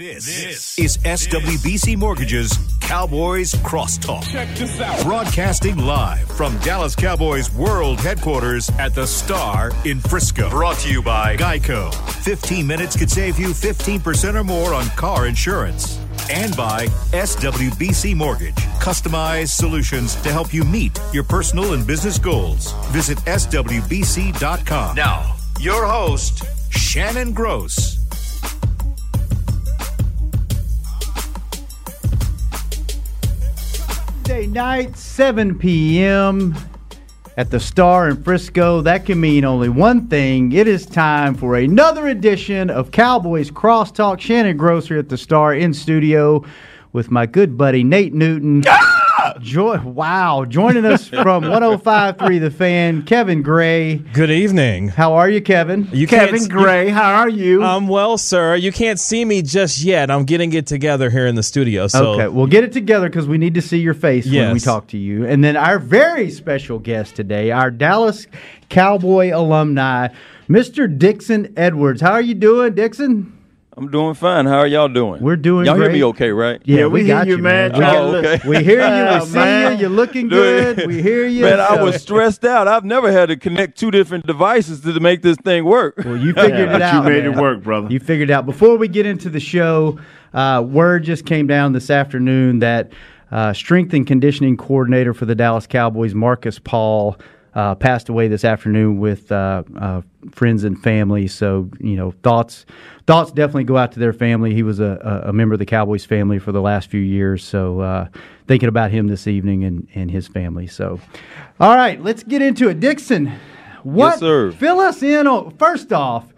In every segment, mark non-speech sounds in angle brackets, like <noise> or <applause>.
This, this is SWBC Mortgage's Cowboys Crosstalk. Check this out. Broadcasting live from Dallas Cowboys World Headquarters at the Star in Frisco. Brought to you by Geico. 15 minutes could save you 15% or more on car insurance. And by SWBC Mortgage. Customized solutions to help you meet your personal and business goals. Visit SWBC.com. Now, your host, Shannon Gross. Tuesday night, 7 p.m. at the Star in Frisco. That can mean only one thing. It is time for another edition of Cowboys Crosstalk. Shannon Gross here at the Star in studio with my good buddy Nate Newton. Ah! Joy, wow, joining us <laughs> from 105.3 The Fan, Kevin Gray. Good evening. How are you, Kevin? You Kevin can't- Gray, how are you? I'm well, sir. You can't see me just yet. I'm getting it together here in the studio. So Okay, we'll get it together because we need to see your face when we talk to you. And then our very special guest today, our Dallas Cowboy alumni, Mr. Dixon Edwards. How are you doing, Dixon? I'm doing fine. How are y'all doing? We're doing good. Y'all hear me okay, right? Yeah, we we, got you, you, man. man. Oh, okay. We hear you. We see man. you. You're looking Dude. good. We hear you. Man, I was stressed out. I've never had to connect two different devices to make this thing work. Well, you figured Yeah, it but out. you made man. it work, brother. You figured it out. Before we get into the show, uh, word just came down this afternoon that uh, strength and conditioning coordinator for the Dallas Cowboys, Marcus Paul, uh, passed away this afternoon with uh, uh, friends and family. So, you know, thoughts thoughts definitely go out to their family. He was a, a member of the Cowboys family for the last few years. So, uh, thinking about him this evening and, and his family. So, all right, let's get into it. Dixon, what? sir. Fill us in on, first off,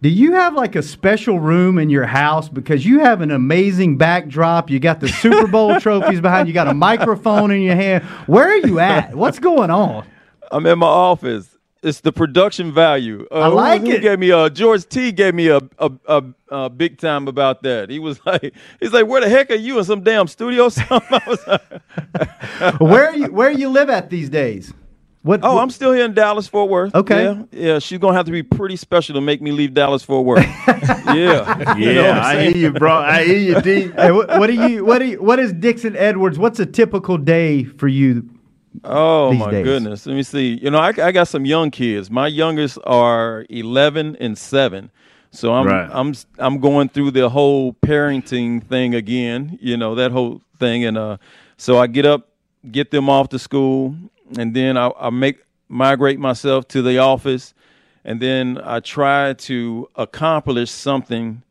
do you have like a special room in your house because you have an amazing backdrop? You got the Super Bowl trophies behind you, got a microphone in your hand. Where are you at? What's going on? I'm in my office. It's the production value. Uh, I like who, it. Gave me uh, George T gave me a, a, a, a big time about that. He was <laughs> like, he's like, where the heck are you in some damn studio? or <laughs> something? I was like, <laughs> Where are you where you live at these days? What oh, what- I'm still here in Dallas Fort Worth. Okay. Yeah, yeah. She's gonna have to be pretty special to make me leave Dallas Fort Worth. yeah. You know Yeah, what I'm hear you, bro. I hear you, D. Hey, what, what do you what do you, what is Dixon Edwards? What's a typical day for you? Oh my days? goodness! Let me see. You know, I, I got some young kids. My youngest are eleven and seven, so I'm Right. I'm I'm going through the whole parenting thing again. You know that whole thing, and uh, so I get up, get them off to school, and then I, I make migrate myself to the office, and then I try to accomplish something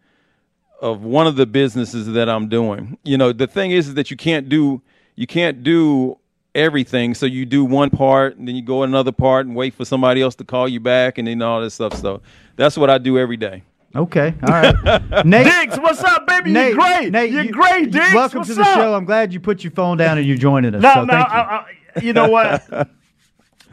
of one of the businesses that I'm doing. You know, the thing is, is that you can't do you can't do everything. So you do one part, and then you go another part, and wait for somebody else to call you back, and then all this stuff. So that's what I do every day. Okay, all right. <laughs> Nate, Diggs, what's up, baby? Nate, You're great. Nate, You're you- great, Diggs. Welcome what's to the up? show. I'm glad you put your phone down and you're joining us. No, so no, thank you. I, I, you know what? <laughs>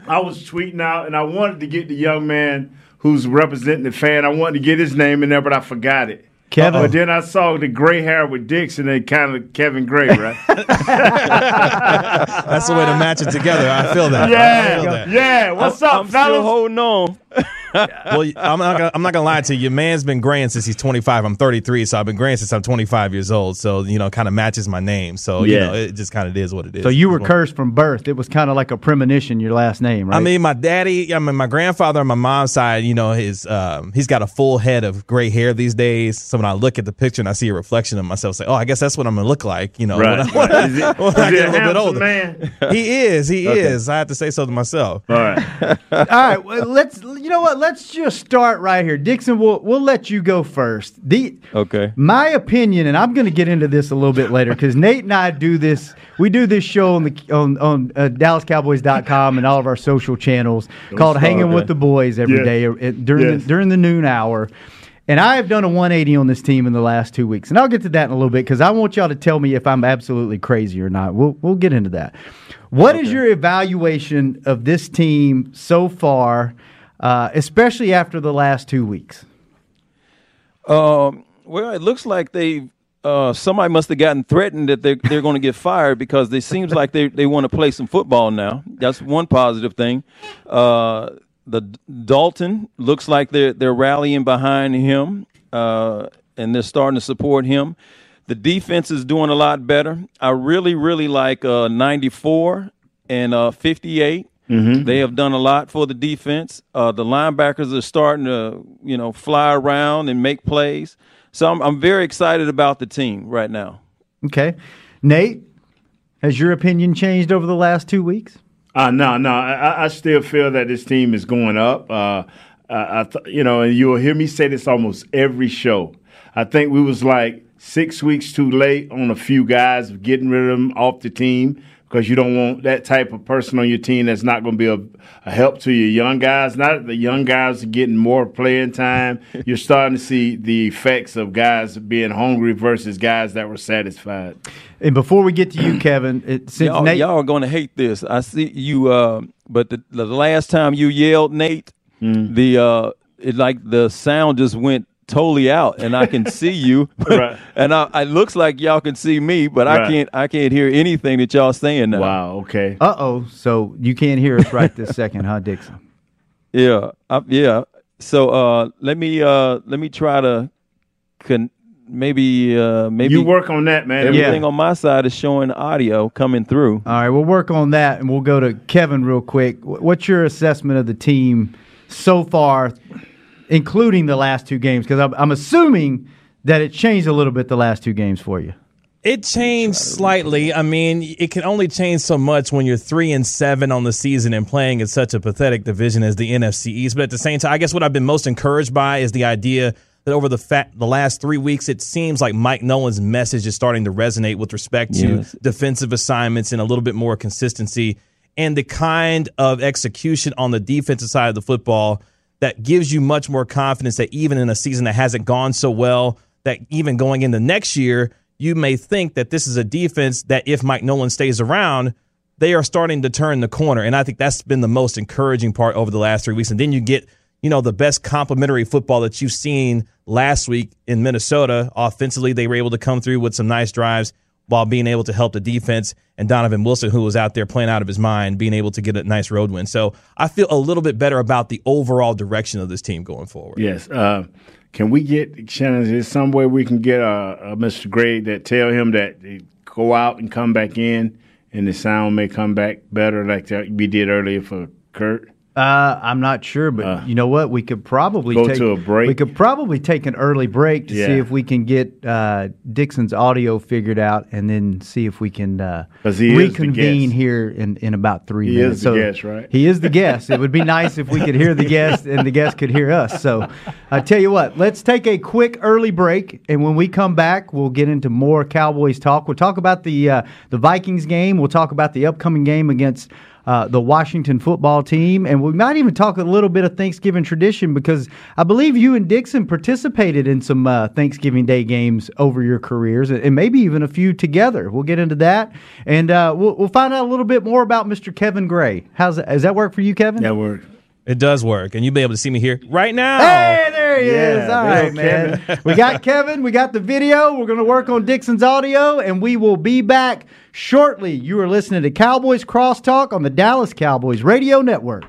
I was tweeting out, and I wanted to get the young man who's representing the fan. I wanted to get his name in there, but I forgot it. Kevin. But then I saw the gray hair with Dix, and then kind of Kevin Gray, right? <laughs> that's the way to match it together. I feel that. I feel yeah, that. yeah. What's up, I'm still holding on. <laughs> Well, I'm not gonna, I'm not gonna lie to you. Your man's been graying since he's 25. I'm 33, so I've been graying since I'm 25 years old. So you know, kind of matches my name. So you Yeah. know, it just kind of is what it is. So you were cursed from birth. It was kind of like a premonition, your last name, right? I mean, my daddy, I mean, my grandfather on my mom's side, you know, his um, he's got a full head of gray hair these days. So when I look at the picture and I see a reflection of myself, say, oh, I guess that's what I'm gonna look like, you know, Right. <laughs> when I, when I- it- when I get a little bit older. man? He is, he is. I have to say so to myself. All right. <laughs> All right, well, let's. You know what? Let's just start right here, Dixon. We'll we'll let you go first. The Okay. my opinion, and I'm going to get into this a little bit later because Nate and I do this. We do this show on the on on uh, DallasCowboys.com and all of our social channels called start, "Hanging with the Boys" every Yes. day uh, during Yes. the during the noon hour. And I have done a 180 on this team in the last two weeks, and I'll get to that in a little bit because I want y'all to tell me if I'm absolutely crazy or not. We'll we'll get into that. What is your evaluation of this team so far, uh, especially after the last two weeks? Um, well, it looks like they uh, somebody must have gotten threatened that they're they're going to get fired because it seems like they they want to play some football now. That's one positive thing. Uh, the Dalton looks like they're they're rallying behind him. Uh, and they're starting to support him. The defense is doing a lot better. I really, really like uh, 94 and uh, 58. Mm-hmm. They have done a lot for the defense. Uh, the linebackers are starting to, you know, fly around and make plays. So I'm, I'm very excited about the team right now. Okay, Nate, has your opinion changed over the last two weeks? Uh, no, no. I, I still feel that this team is going up. Uh, I, th- you know, and you'll hear me say this almost every show. I think we was like six weeks too late on a few guys getting rid of them off the team because you don't want that type of person on your team that's not going to be a, a, help to your young guys. Not the young guys are getting more playing time. <laughs> You're starting to see the effects of guys being hungry versus guys that were satisfied. And before we get to you, Kevin, it, since y'all, Nate, y'all are going to hate this. I see you, uh, but the, the, last time you yelled, Nate, mm. the uh, it like the sound just went totally out and I can see <laughs> you. right. And I, it looks like y'all can see me, but right. I can't I can't hear anything that y'all saying now. Wow, okay. Uh oh. So you can't hear us right this second, huh, Dixon? Yeah. I, yeah. So uh let me uh let me try to con- maybe uh maybe you work on that man everything yeah. on my side is showing audio coming through all right we'll work on that and we'll go to kevin real quick what's your assessment of the team so far including the last two games? Because I'm, I'm assuming that it changed a little bit the last two games for you. It changed slightly. I mean, it can only change so much when you're three and seven on the season and playing in such a pathetic division as the NFC East. But at the same time, I guess what I've been most encouraged by is the idea that over the fact the last three weeks, it seems like Mike Nolan's message is starting to resonate with respect to yes. defensive assignments and a little bit more consistency and the kind of execution on the defensive side of the football that gives you much more confidence that even in a season that hasn't gone so well, that even going into next year, you may think that this is a defense that if Mike Nolan stays around, they are starting to turn the corner. And I think that's been the most encouraging part over the last three weeks. And then you get, you know, the best complementary football that you've seen last week in Minnesota. Offensively, they were able to come through with some nice drives while being able to help the defense and Donovan Wilson, who was out there playing out of his mind, being able to get a nice road win. So I feel a little bit better about the overall direction of this team going forward. Yes. Uh, can we get Shannon? Is there some way we can get a, a Mr. Gray that tell him that go out and come back in, and the sound may come back better, like we did earlier for Kurt? Uh, I'm not sure, but uh, you know what? We could probably go take, to a break. We could probably take an early break to yeah. see if we can get uh, Dixon's audio figured out, and then see if we can uh, reconvene here in, in about three he minutes. He is the so guest, right? He is the guest. it would be nice if we could hear the guest and the guest could hear us. So I tell you what, let's take a quick early break, and when we come back, we'll get into more Cowboys talk. We'll talk about the uh, the Vikings game. We'll talk about the upcoming game against uh, the Washington football team. And we might even talk a little bit of Thanksgiving tradition because I believe you and Dixon participated in some uh, Thanksgiving Day games over your careers and maybe even a few together. We'll get into that. And uh, we'll, we'll, find out a little bit more about Mr. Kevin Gray. How's that? Does that work for you, Kevin? That works. It does work, and you'll be able to see me here right now. Hey, there he yeah, is. All right, man. we got <laughs> Kevin. We got the video. We're going to work on Dixon's audio, and we will be back shortly. You are listening to Cowboys Crosstalk on the Dallas Cowboys Radio Network.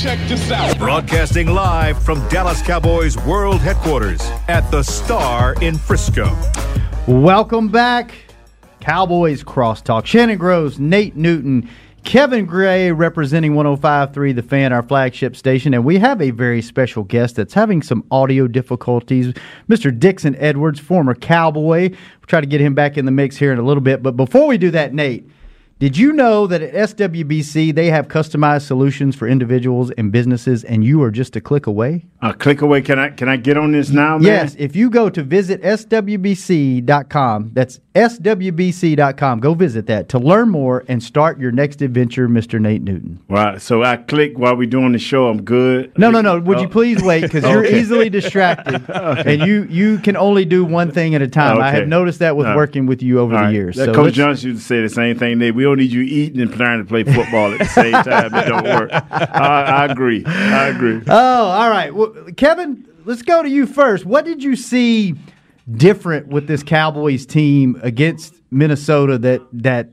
Check this out. Broadcasting live from Dallas Cowboys World Headquarters at the Star in Frisco. Welcome back, Cowboys Crosstalk. Shannon Gross, Nate Newton, Kevin Gray representing 105.3 The Fan, our flagship station. And we have a very special guest that's having some audio difficulties. Mr. Dixon Edwards, former Cowboy. We'll try to get him back in the mix here in a little bit. But before we do that, Nate, did you know that at SWBC they have customized solutions for individuals and businesses, and you are just a click away? A click away. Can I can I get on this now, man? Yes. If you go to visit swbc.com, that's swbc.com. Go visit that to learn more and start your next adventure, Mr. Nate Newton. Right. So I click while we're doing the show. I'm good. No, no, no. Would you oh. please wait because you're <laughs> easily distracted, <laughs> and you you can only do one thing at a time. I have noticed that with right. working with you over All the years. That So Coach Johnson used to say the same thing. Nate. We don't need you eating and trying to play football at the same <laughs> time. It don't work. I, I agree. I agree. Oh, all right. Well, Kevin, let's go to you first. What did you see different with this Cowboys team against Minnesota that that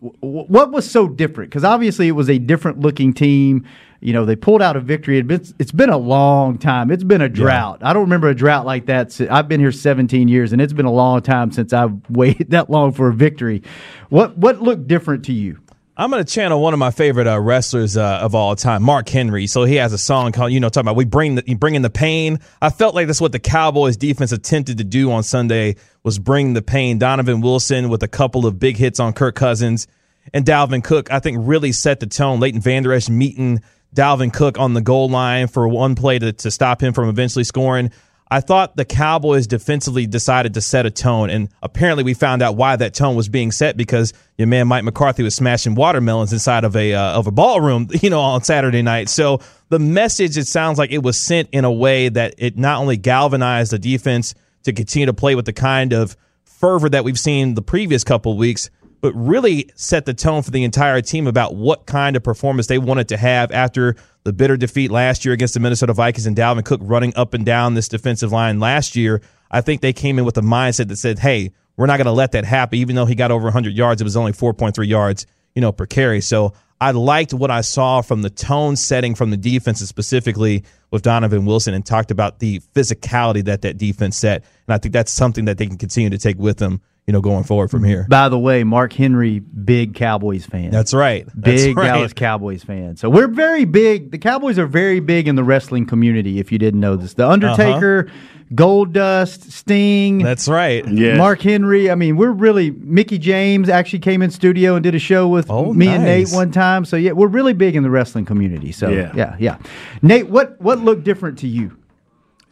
what was so different? Because obviously it was a different looking team. You know, they pulled out a victory. It's been a long time. It's been a drought. I don't remember a drought like that. I've been here 17 years, and it's been a long time since I've <laughs> waited that long for a victory. What what looked different to you? I'm going to channel one of my favorite uh, wrestlers uh, of all time, Mark Henry. So he has a song called, you know, talking about we bring the, you bring in the pain. I felt like that's what the Cowboys defense attempted to do on Sunday was bring the pain. Donovan Wilson with a couple of big hits on Kirk Cousins and Dalvin Cook, I think really set the tone. Leighton Vander Esch meeting Dalvin Cook on the goal line for one play to, to stop him from eventually scoring. I thought the Cowboys defensively decided to set a tone, and apparently we found out why that tone was being set because your man Mike McCarthy was smashing watermelons inside of a uh, of a ballroom, <laughs> you know, on Saturday night. So the message it sounds like it was sent in a way that it not only galvanized the defense to continue to play with the kind of fervor that we've seen the previous couple weeks, but really set the tone for the entire team about what kind of performance they wanted to have after the bitter defeat last year against the Minnesota Vikings and Dalvin Cook running up and down this defensive line last year. I think they came in with a mindset that said, "Hey, we're not going to let that happen." Even though he got over 100 yards, it was only 4.3 yards, you know, per carry. So I liked what I saw from the tone setting from the defense, specifically with Donovan Wilson, and talked about the physicality that that defense set. And I think that's something that they can continue to take with them, you know, going forward from here. By the way, Mark Henry, big Cowboys fan. That's right. big right. Dallas Cowboys fan. So we're very big. The Cowboys are very big in the wrestling community. If you didn't know this, the uh-huh. Undertaker, Goldust, Sting. That's right. Yes. Mark Henry. I mean, we're really Mickie James actually came in studio and did a show with Oh, me and Nate one time. So yeah, we're really big in the wrestling community. So Yeah. yeah, yeah. Nate, what what looked different to you?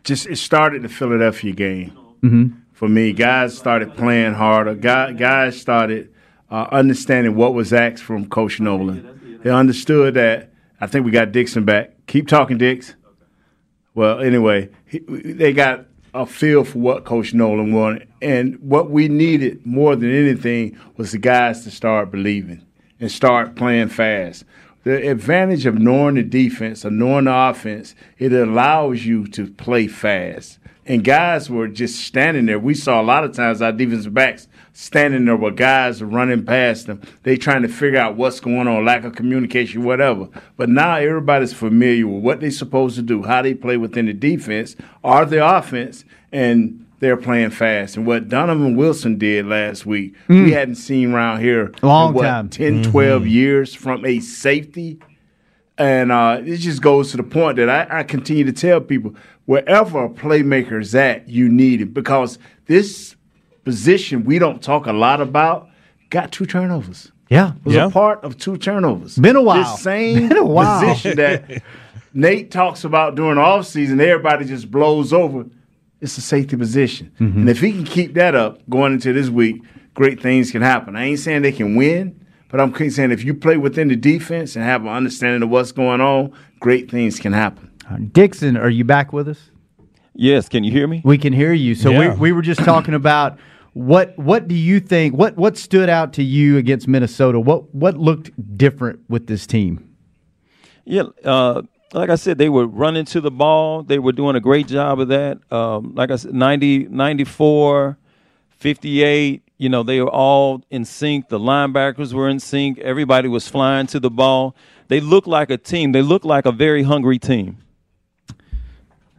just it started the Philadelphia game mm-hmm. For me. Guys started playing harder. Guys, guys started uh, understanding what was asked from Coach Nolan. They understood that. I think we got Dixon back. Keep talking, Dix. Well, anyway, he, they got a feel for what Coach Nolan wanted, and what we needed more than anything was the guys to start believing and start playing fast. The advantage of knowing the defense or knowing the offense, it allows you to play fast. And guys were just standing there. We saw a lot of times our defensive backs standing there with guys running past them. They trying to figure out what's going on, lack of communication, whatever. But now everybody's familiar with what they're supposed to do, how they play within the defense or the offense, and they're playing fast. And what Donovan Wilson did last week, we hadn't seen around here Long in what, time. 10, 12 years from a safety. And uh, it just goes to the point that I, I continue to tell people wherever a playmaker is at, you need it because this position we don't talk a lot about got two turnovers. Yeah, Was Yeah. a part of two turnovers. Been a while. This same Been a while. position that <laughs> Nate talks about during the offseason, everybody just blows over. It's a safety position. Mm-hmm. And if he can keep that up going into this week, great things can happen. I ain't saying they can win, but I'm saying if you play within the defense and have an understanding of what's going on, great things can happen. Dixon, are you back with us? Yes, can you hear me? We can hear you. So Yeah. we, we were just talking about what what do you think what what stood out to you against Minnesota? What what looked different with this team? Yeah, uh, like I said, they were running to the ball. They were doing a great job of that. Um, like I said, 90, 94, 58, You know, they were all in sync. The linebackers were in sync. Everybody was flying to the ball. They looked like a team. They looked like a very hungry team.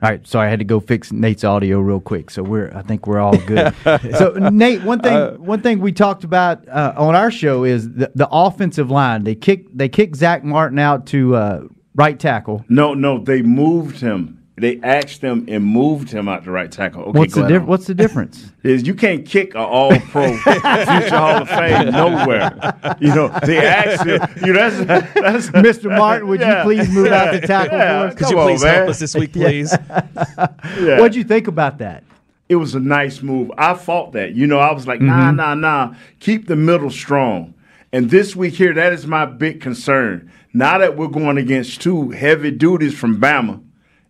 All right, sorry, I had to go fix Nate's audio real quick. So we're, I think we're all good. <laughs> so Nate, one thing, uh, one thing we talked about uh, on our show is the, the offensive line. They kick, they kicked Zach Martin out to uh, right tackle. No, no, they moved him they asked him and moved him out the right tackle. Okay, what's the di- what's the difference? <laughs> Is you can't kick an All Pro <laughs> future Hall of Fame nowhere. You know they asked him. You know that's, that's <laughs> Mr. Martin. Would yeah. you please move out the tackle yeah. for us? Could you please on, help us this week, please? yeah. What'd you think about that? It was a nice move. I fought that. You know, I was like, nah, mm-hmm. nah, nah. Keep the middle strong. And this week here, that is my big concern. Now that we're going against two heavy duties from Bama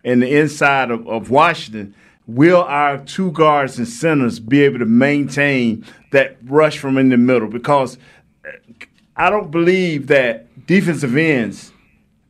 in the inside of, of Washington, will our two guards and centers be able to maintain that rush from in the middle? Because uh, I don't believe that defensive ends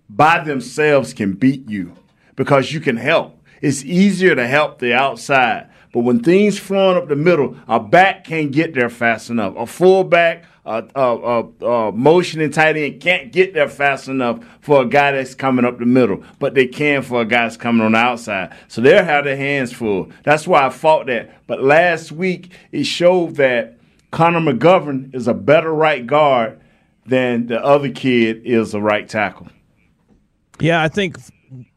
by themselves can beat you because you can help. It's easier to help the outside. But when things flowing up the middle, a back can't get there fast enough. A fullback, a, a, a, a tight end can't get there fast enough for a guy that's coming up the middle, but they can for a guy that's coming on the outside. So they'll have their hands full. That's why I fought that. But last week, it showed that Connor McGovern is a better right guard than the other kid is a right tackle. Yeah, I think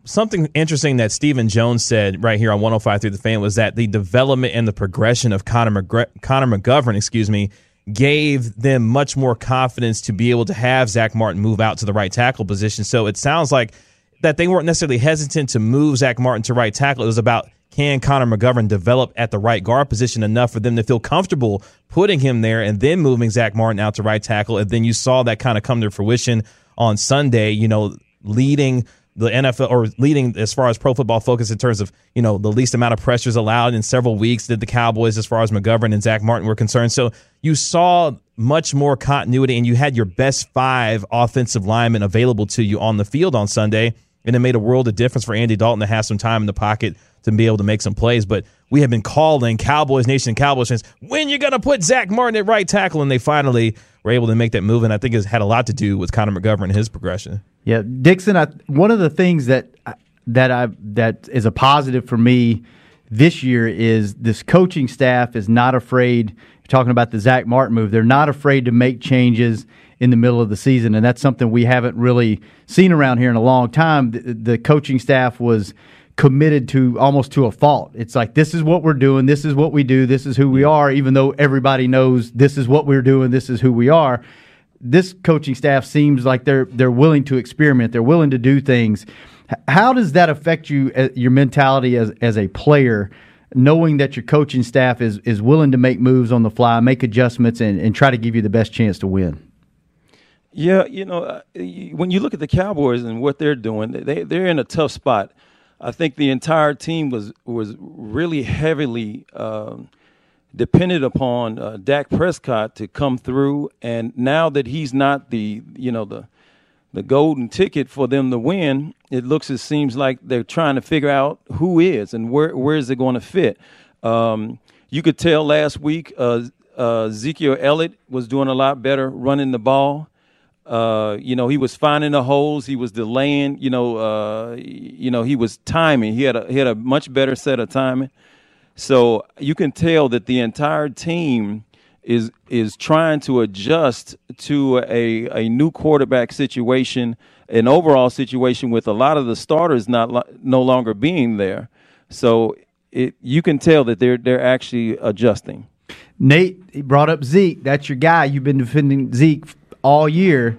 something interesting that Stephen Jones said right here on 105 through the fan was that the development and the progression of Connor, McGre- Connor McGovern, excuse me, gave them much more confidence to be able to have Zach Martin move out to the right tackle position. So it sounds like that they weren't necessarily hesitant to move Zach Martin to right tackle. It was about can Connor McGovern develop at the right guard position enough for them to feel comfortable putting him there and then moving Zach Martin out to right tackle. And then you saw that kind of come to fruition on Sunday, you know, leading the NFL or leading as far as pro football focus in terms of, you know, the least amount of pressures allowed in several weeks did the Cowboys as far as McGovern and Zach Martin were concerned. So you saw much more continuity and you had your best five offensive linemen available to you on the field on Sunday. And it made a world of difference for Andy Dalton to have some time in the pocket to be able to make some plays. But we have been calling Cowboys Nation Cowboys fans, when you're going to put Zach Martin at right tackle? And they finally were able to make that move. And I think it had a lot to do with Connor McGovern and his progression. Yeah, Dixon. I, one of the things that that I that is a positive for me this year is this coaching staff is not afraid. Talking about the Zach Martin move, they're not afraid to make changes in the middle of the season, and that's something we haven't really seen around here in a long time. The, the coaching staff was committed to almost to a fault. It's like this is what we're doing, this is what we do, this is who we are, even though everybody knows this is what we're doing, this is who we are this coaching staff seems like they're they're willing to experiment. They're willing to do things. How does that affect you, uh, your mentality as as a player, knowing that your coaching staff is is willing to make moves on the fly, make adjustments, and, and try to give you the best chance to win? Yeah, you know, uh, when you look at the Cowboys and what they're doing, they they're in a tough spot. I think the entire team was was really heavily. Um, depended upon uh, Dak Prescott to come through, and now that he's not the you know the the golden ticket for them to win, it looks it seems like they're trying to figure out who is and where where is it going to fit. Um, you could tell last week uh, uh, Ezekiel Elliott was doing a lot better running the ball. Uh, you know, he was finding the holes. He was delaying. You know, uh, you know, he was timing. He had a he had a much better set of timing. So you can tell that the entire team is is trying to adjust to a, a new quarterback situation, an overall situation with a lot of the starters not no longer being there. So it you can tell that they're they're actually adjusting. Nate he brought up Zeke. That's your guy. You've been defending Zeke all year.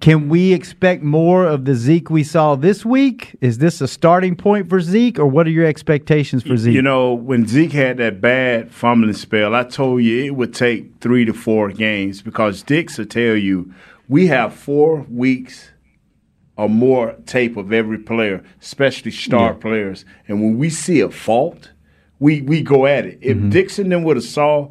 Can we expect more of the Zeke we saw this week? Is this a starting point for Zeke, or what are your expectations for Zeke? You know, when Zeke had that bad fumbling spell, I told you it would take three to four games because Dix will tell you we have four weeks or more tape of every player, especially star yeah. players. And when we see a fault, we we go at it. If mm-hmm. Dixon then would have saw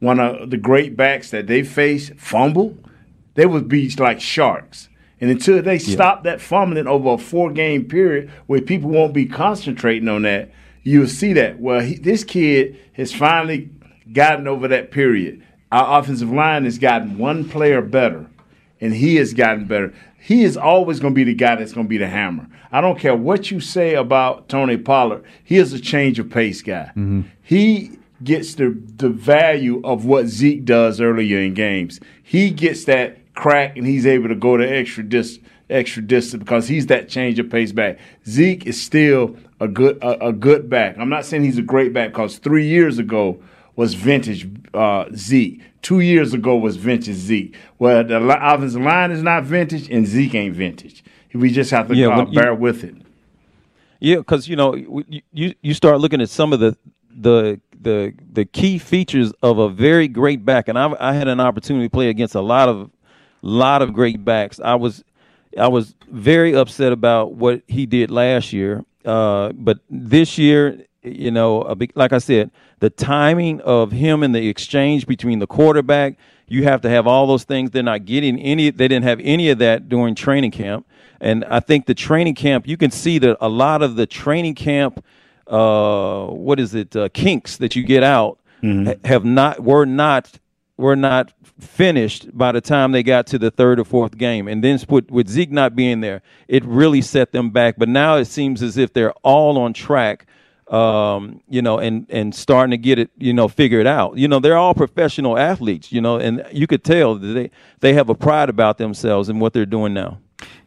one of the great backs that they face fumble – they would be like sharks. And until they yeah. stop that fumbling over a four game period where people won't be concentrating on that, you'll see that. Well, he, this kid has finally gotten over that period. Our offensive line has gotten one player better, and he has gotten better. He is always going to be the guy that's going to be the hammer. I don't care what you say about Tony Pollard. He is a change of pace guy. Mm-hmm. He gets the the value of what Zeke does earlier in games. He gets that crack, and he's able to go to extra distance extra distance because he's that change of pace back. Zeke is still a good a, a good back. I'm not saying he's a great back because three years ago was vintage uh, Zeke. Two years ago was vintage Zeke. Well, the offensive line is not vintage and Zeke ain't vintage. We just have to yeah, uh, bear you, with it. Yeah, because you know you you start looking at some of the the the the key features of a very great back, and I, I had an opportunity to play against a lot of lot of great backs. I was I was very upset about what he did last year, uh, but this year, you know, like I said, the timing of him and the exchange between the quarterback, you have to have all those things. They're not getting any. They didn't have any of that during training camp, and I think the training camp, you can see that a lot of the training camp, uh, what is it, uh, kinks that you get out, mm-hmm. have not were not were not finished by the time they got to the third or fourth game. And then with, with Zeke not being there, it really set them back. But now it seems as if they're all on track, um, you know, and, and starting to get it, you know, figured out. You know, they're all professional athletes, you know, and you could tell that they, they have a pride about themselves and what they're doing now.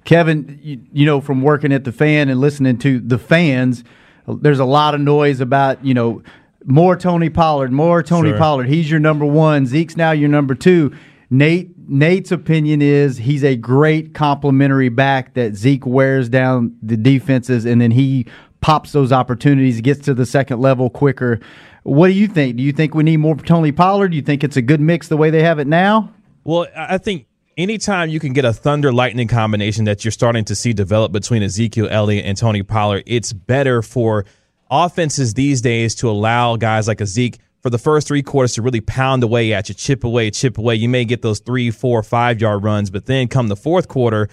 Kevin, you, you know, from working at the fan and listening to the fans, there's a lot of noise about, you know, more Tony Pollard, more Tony sure. Pollard. He's your number one. Zeke's now your number two. Nate Nate's opinion is he's a great complementary back that Zeke wears down the defenses and then he pops those opportunities, gets to the second level quicker. What do you think? Do you think we need more Tony Pollard? Do you think it's a good mix the way they have it now? Well, I think anytime you can get a thunder lightning combination that you're starting to see develop between Ezekiel Elliott and Tony Pollard, it's better for offenses these days to allow guys like a Zeke for the first three quarters to really pound away at you, chip away, chip away. You may get those three, four, five yard runs, but then come the fourth quarter,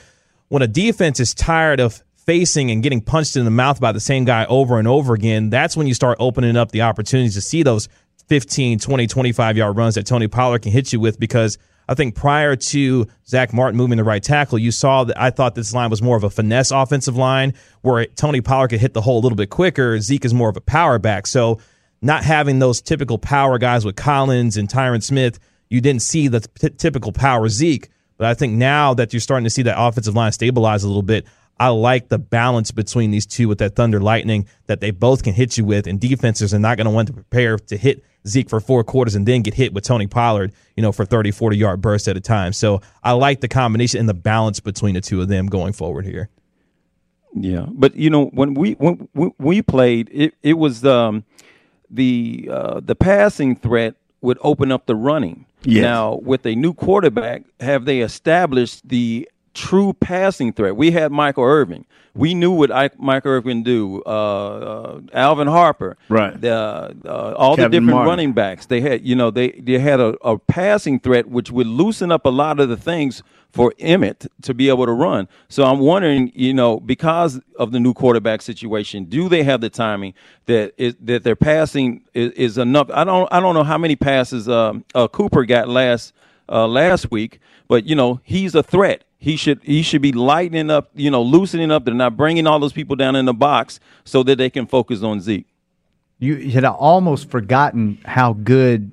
when a defense is tired of facing and getting punched in the mouth by the same guy over and over again, that's when you start opening up the opportunities to see those 15, 20, 25 yard runs that Tony Pollard can hit you with because – I think prior to Zach Martin moving the right tackle, you saw that I thought this line was more of a finesse offensive line where Tony Pollard could hit the hole a little bit quicker. Zeke is more of a power back. So not having those typical power guys with Collins and Tyron Smith, you didn't see the t- typical power Zeke. But I think now that you're starting to see that offensive line stabilize a little bit, I like the balance between these two with that Thunder Lightning that they both can hit you with, and defenses are not going to want to prepare to hit Zeke for four quarters and then get hit with Tony Pollard, you know, for 30, 40 yard bursts at a time. So I like the combination and the balance between the two of them going forward here. Yeah, but you know when we when we played, it it was um, the uh, the passing threat would open up the running. Yes. Now with a new quarterback, have they established the true passing threat. We had Michael Irvin. We knew what I, Michael Irvin do. Uh, uh, Alvin Harper, right? The, uh, all Kevin the different Martin. running backs. They had, you know, they they had a, a, passing threat which would loosen up a lot of the things for Emmitt to be able to run. So I'm wondering, you know, because of the new quarterback situation, do they have the timing that is, that their passing is, is, enough? I don't I don't know how many passes uh, uh, Cooper got last uh, last week, but you know he's a threat he should he should be lightening up, you know, loosening up. They're not bringing all those people down in the box so that they can focus on Zeke. You had almost forgotten how good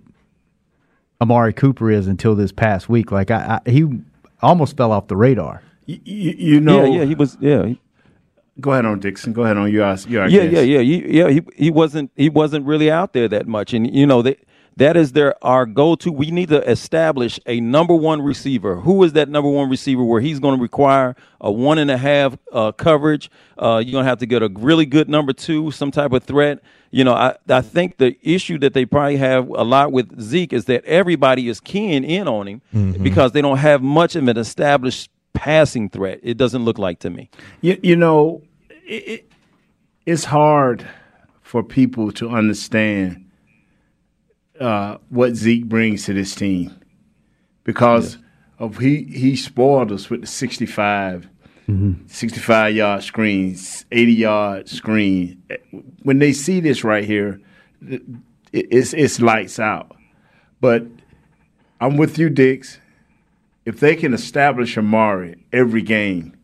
Amari Cooper is until this past week. Like I, I he almost fell off the radar. You, you, know, yeah, yeah, he was, yeah. Go ahead on Dixon. Go ahead on you. You yeah, yeah, yeah, yeah. He he wasn't he wasn't really out there that much, and you know they that is their our go-to. We need to establish a number one receiver. Who is that number one receiver where he's going to require a one and a half uh, coverage? Uh, you're going to have to get a really good number two, some type of threat. You know, I, I think the issue that they probably have a lot with Zeke is that everybody is keying in on him mm-hmm. because they don't have much of an established passing threat. It doesn't look like to me. You, you know, it, it's hard for people to understand uh, what Zeke brings to this team because of he he spoiled us with the 65, mm-hmm. 65 yard screens, 80 yard screen. When they see this right here, it's it's lights out. But I'm with you, Dix. If they can establish Amari every game,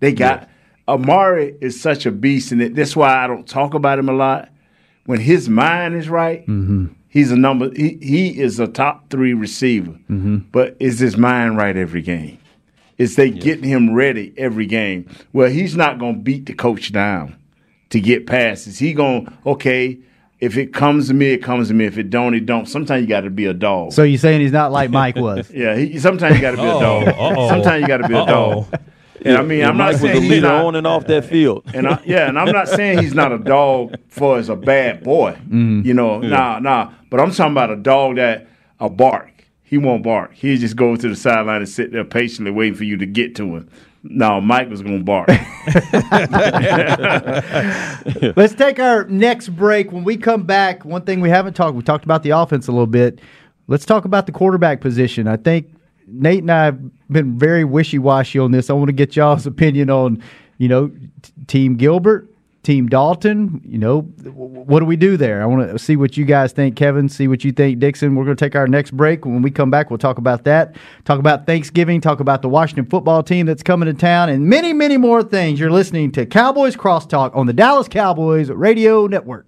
they got. Amari is such a beast, and that's why I don't talk about him a lot. When his mind is right, mm-hmm. He's a number. He he is a top three receiver. Mm-hmm. But is his mind right every game? Is they yeah. getting him ready every game? Well, he's not going to beat the coach down to get passes. He gonna okay if it comes to me, it comes to me. If it don't, it don't. Sometimes you got to be a dog. So you're saying he's not like Mike was? <laughs> yeah. He, sometimes you got to be a dog. Uh-oh. Sometimes you got to be a dog. And I mean, yeah, I'm Mike not was saying a leader not, on and off that field. And I, yeah, and I'm not saying he's not a dog for as a bad boy. Mm. You know, yeah. nah, nah. But I'm talking about a dog that a bark. He won't bark. He just go to the sideline and sit there patiently waiting for you to get to him. No, Mike was going to bark. <laughs> Let's take our next break. When we come back, one thing we haven't talked, we talked about the offense a little bit. Let's talk about the quarterback position. I think Nate and I have been very wishy washy on this. I want to get y'all's opinion on, you know, t- Team Gilbert, Team Dalton. You know, what do we do there? I want to see what you guys think, Kevin. See what you think, Dixon. We're going to take our next break. When we come back, we'll talk about that. Talk about Thanksgiving. Talk about the Washington football team that's coming to town, and many, many more things. You're listening to Cowboys Crosstalk on the Dallas Cowboys Radio Network.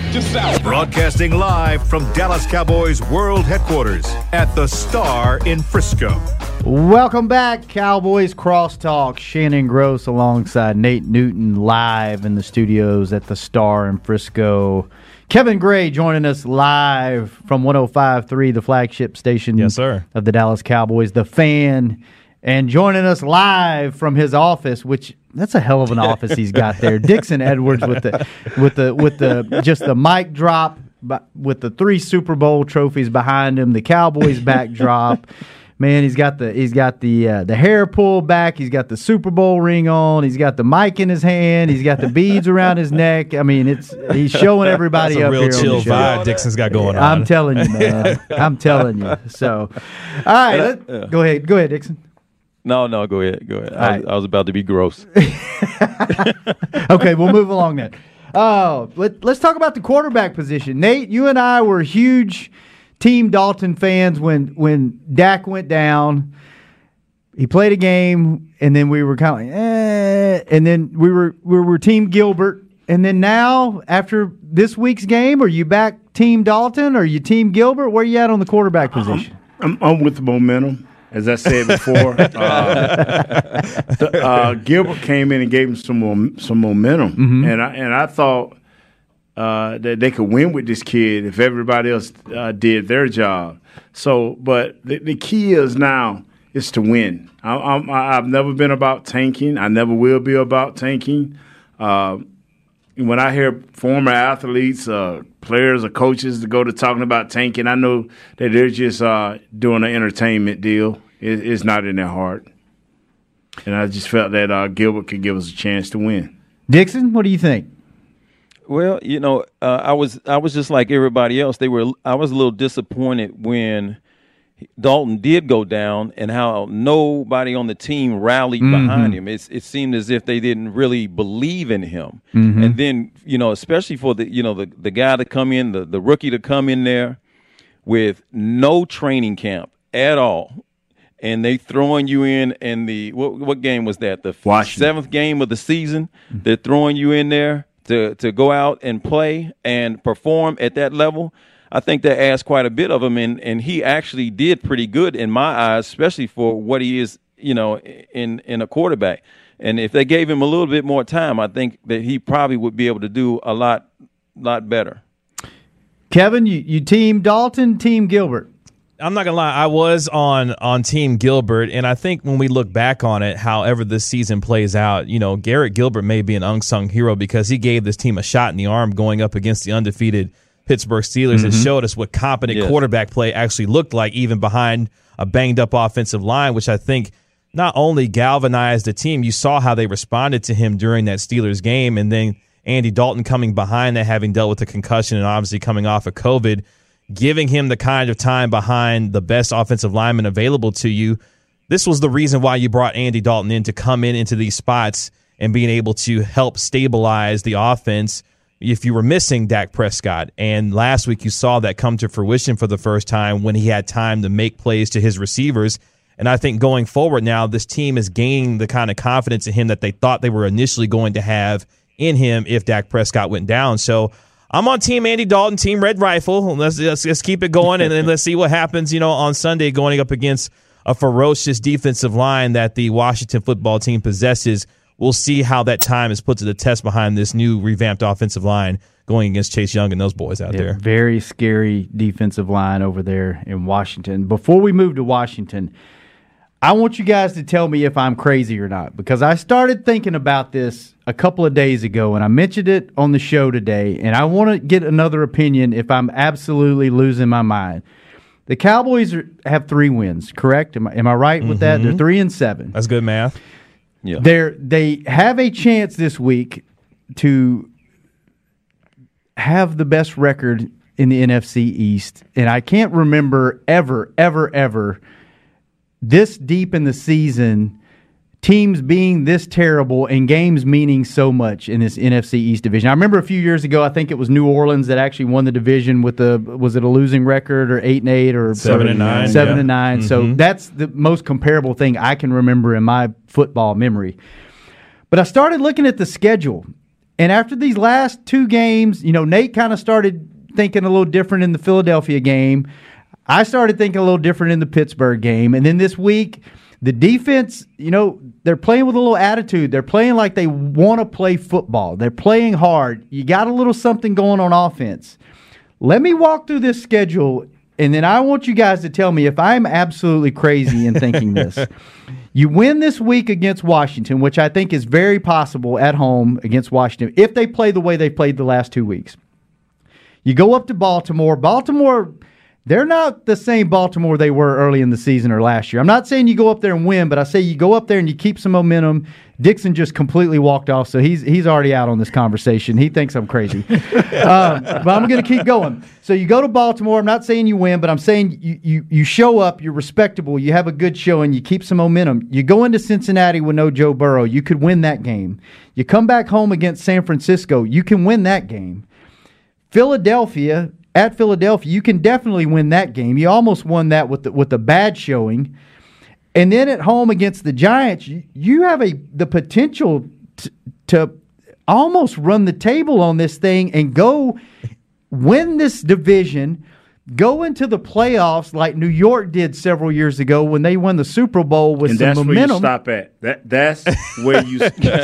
Check this out. Broadcasting live from Dallas Cowboys World Headquarters at the Star in Frisco. Welcome back, Cowboys Crosstalk. Shannon Gross alongside Nate Newton live in the studios at the Star in Frisco. Kevin Gray joining us live from 105.3, the flagship station yes, sir. of the Dallas Cowboys, the fan, and joining us live from his office, which that's a hell of an <laughs> office he's got there. Dixon Edwards with the with the with the just the mic drop with the three Super Bowl trophies behind him, the Cowboys <laughs> backdrop. Man, he's got the he's got the uh, the hair pulled back. He's got the Super Bowl ring on. He's got the mic in his hand. He's got the beads around his neck. I mean, it's he's showing everybody That's a up real here chill on the show. vibe Dixon's got going on. I'm telling you, man. I'm telling you. So, all right, let, go ahead, go ahead, Dixon. No, no, go ahead, go ahead. I was, right. I was about to be gross. <laughs> <laughs> okay, we'll move along then. Oh, let, let's talk about the quarterback position. Nate, you and I were huge Team Dalton fans when when Dak went down. He played a game, and then we were kind of like, eh, and then we were we were Team Gilbert, and then now after this week's game, are you back Team Dalton? Or are you Team Gilbert? Where are you at on the quarterback position? I'm, I'm with the momentum. As I said before, <laughs> uh, uh, Gilbert came in and gave him some some momentum, and I and I thought uh, that they could win with this kid if everybody else uh, did their job. So, but the, the key is now is to win. I, I'm, I've never been about tanking. I never will be about tanking. Uh, when I hear former athletes, uh, players, or coaches to go to talking about tanking, I know that they're just uh, doing an entertainment deal. It, it's not in their heart, and I just felt that uh, Gilbert could give us a chance to win. Dixon, what do you think? Well, you know, uh, I was I was just like everybody else. They were I was a little disappointed when Dalton did go down and how nobody on the team rallied mm-hmm. behind him. It's, it seemed as if they didn't really believe in him. Mm-hmm. And then, you know, especially for the you know the the guy to come in, the the rookie to come in there with no training camp at all. And they throwing you in in the what what game was that? The Washington. seventh game of the season. They're throwing you in there to to go out and play and perform at that level. I think that asked quite a bit of him, and and he actually did pretty good in my eyes, especially for what he is, you know, in in a quarterback. And if they gave him a little bit more time, I think that he probably would be able to do a lot lot better. Kevin, you, you team Dalton, team Gilbert. I'm not gonna lie, I was on on Team Gilbert, and I think when we look back on it, however this season plays out, you know, Garrett Gilbert may be an unsung hero because he gave this team a shot in the arm going up against the undefeated Pittsburgh Steelers and mm-hmm. showed us what competent Yes. quarterback play actually looked like, even behind a banged up offensive line, which I think not only galvanized the team, you saw how they responded to him during that Steelers game, and then Andy Dalton coming behind that, having dealt with a concussion and obviously coming off of COVID giving him the kind of time behind the best offensive lineman available to you. This was the reason why you brought Andy Dalton in to come in into these spots and being able to help stabilize the offense if you were missing Dak Prescott. And last week you saw that come to fruition for the first time when he had time to make plays to his receivers. And I think going forward now, this team is gaining the kind of confidence in him that they thought they were initially going to have in him if Dak Prescott went down. So I'm on Team Andy Dalton, Team Red Rifle. Let's, let's, let's keep it going and then let's see what happens, you know, on Sunday going up against a ferocious defensive line that the Washington football team possesses. We'll see how that time is put to the test behind this new revamped offensive line going against Chase Young and those boys out Yeah, there. Very scary defensive line over there in Washington. Before we move to Washington, I want you guys to tell me if I'm crazy or not because I started thinking about this a couple of days ago and I mentioned it on the show today and I want to get another opinion if I'm absolutely losing my mind. The Cowboys are, have three wins, correct? Am I, am I right with that? They're mm-hmm. three and seven. That's good math. Yeah. They're, they have a chance this week to have the best record in the NFC East. And I can't remember ever, ever, ever this deep in the season teams being this terrible and games meaning so much in this NFC East division. I remember a few years ago, I think it was New Orleans that actually won the division with the was it a losing record or eight and eight or Seven and nine, seven yeah. and 9 So mm-hmm. that's the most comparable thing I can remember in my football memory. But I started looking at the schedule, and after these last two games, you know, Nate kind of started thinking a little different in the Philadelphia game. I started thinking a little different in the Pittsburgh game, and then this week, the defense, you know, they're playing with a little attitude. They're playing like they want to play football. They're playing hard. You got a little something going on offense. Let me walk through this schedule and then I want you guys to tell me if I'm absolutely crazy in thinking this. <laughs> You win this week against Washington, which I think is very possible at home against Washington if they play the way they played the last two weeks. You go up to Baltimore. Baltimore, they're not the same Baltimore they were early in the season or last year. I'm not saying you go up there and win, but I say you go up there and you keep some momentum. Dixon just completely walked off, so he's he's already out on this conversation. He thinks I'm crazy, <laughs> um, but I'm going to keep going. So you go to Baltimore. I'm not saying you win, but I'm saying you, you you show up. You're respectable. You have a good showing. You keep some momentum. You go into Cincinnati with no Joe Burrow. You could win that game. You come back home against San Francisco. You can win that game. Philadelphia at Philadelphia, you can definitely win that game. You almost won that with the, with a bad showing, and then at home against the Giants, you, have a the potential t- to almost run the table on this thing and go win this division. Go into the playoffs like New York did several years ago when they won the Super Bowl with and some that's momentum. where you stop at. That that's where you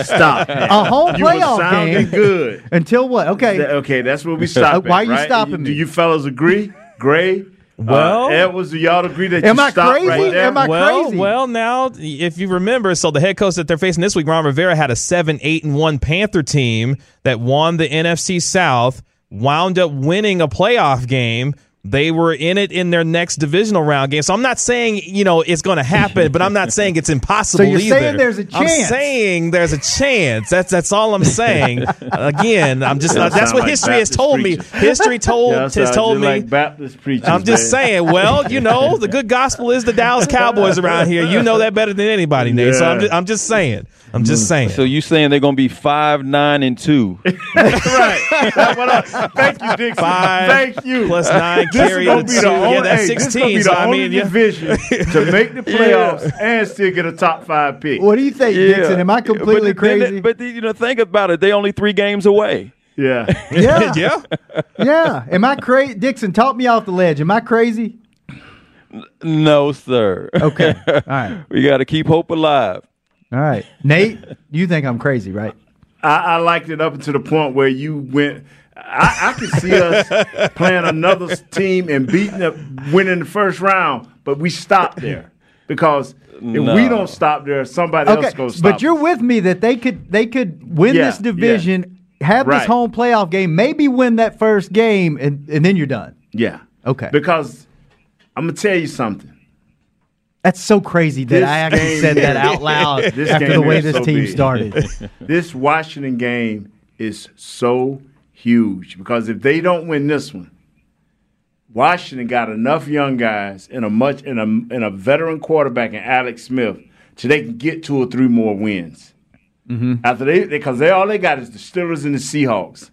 stop. <laughs> At. A home you were playoff sounding game. good. Until what? Okay. Th- Okay, that's where we stop. Uh, <laughs> why at, you right? stopping Do me? you fellas agree? Gray, <laughs> Well- uh, Edwards, do y'all agree that Am you I stop crazy? right there? Am I well, crazy? well, now if you remember, so the head coach that they're facing this week, Ron Rivera, had a seven, eight, and one Panther team that won the NFC South, wound up winning a playoff game. They were in it in their next divisional round game. So I'm not saying you know it's going to happen, but I'm not saying it's impossible. <laughs> So you're either. saying there's a I'm saying there's a chance. That's that's all I'm saying. <laughs> Again, I'm just Y'all that's what like history has Baptist told me. History told Y'all has told me. like Baptist preachers. I'm just man. saying. Well, you know, the good gospel is the Dallas Cowboys around here. You know that better than anybody, Nate. So I'm just, I'm just saying. I'm just mm. saying. So you saying they're gonna be five, nine, and two? <laughs> right. That's what I- thank you, Dixon. Five Thank you. plus nine, This is carry gonna the be two. the only, Yeah, that's hey, this is gonna 16. be So the I only mean, yeah. division <laughs> to make the playoffs and still get a top five pick. What do you think, Dixon? Am I completely but, then- crazy? But you know, think about it. They only three games away. Yeah. <laughs> yeah, yeah. yeah. Am I crazy? Dixon, talk me off the ledge. Am I crazy? No, sir. Okay. All right. we got to keep hope alive. All right. Nate, you think I'm crazy, right? I, I liked it up until the point where you went. I, I could see us playing another team and beating up, winning the first round, but we stopped there because if we don't stop there, somebody Okay. else goes stop. But you're us. with me that they could they could win Yeah, this division, have Right. this home playoff game, maybe win that first game, and, and then you're done. yeah. Okay. Because I'm gonna tell you something. That's so crazy that This I actually said that out loud <laughs> This after the way this so team big. started. <laughs> This Washington game is so huge because if they don't win this one, Washington got enough young guys and a much and a and a veteran quarterback in Alex Smith so they can get two or three more wins. Mm-hmm. After they because they all they got is the Steelers and the Seahawks.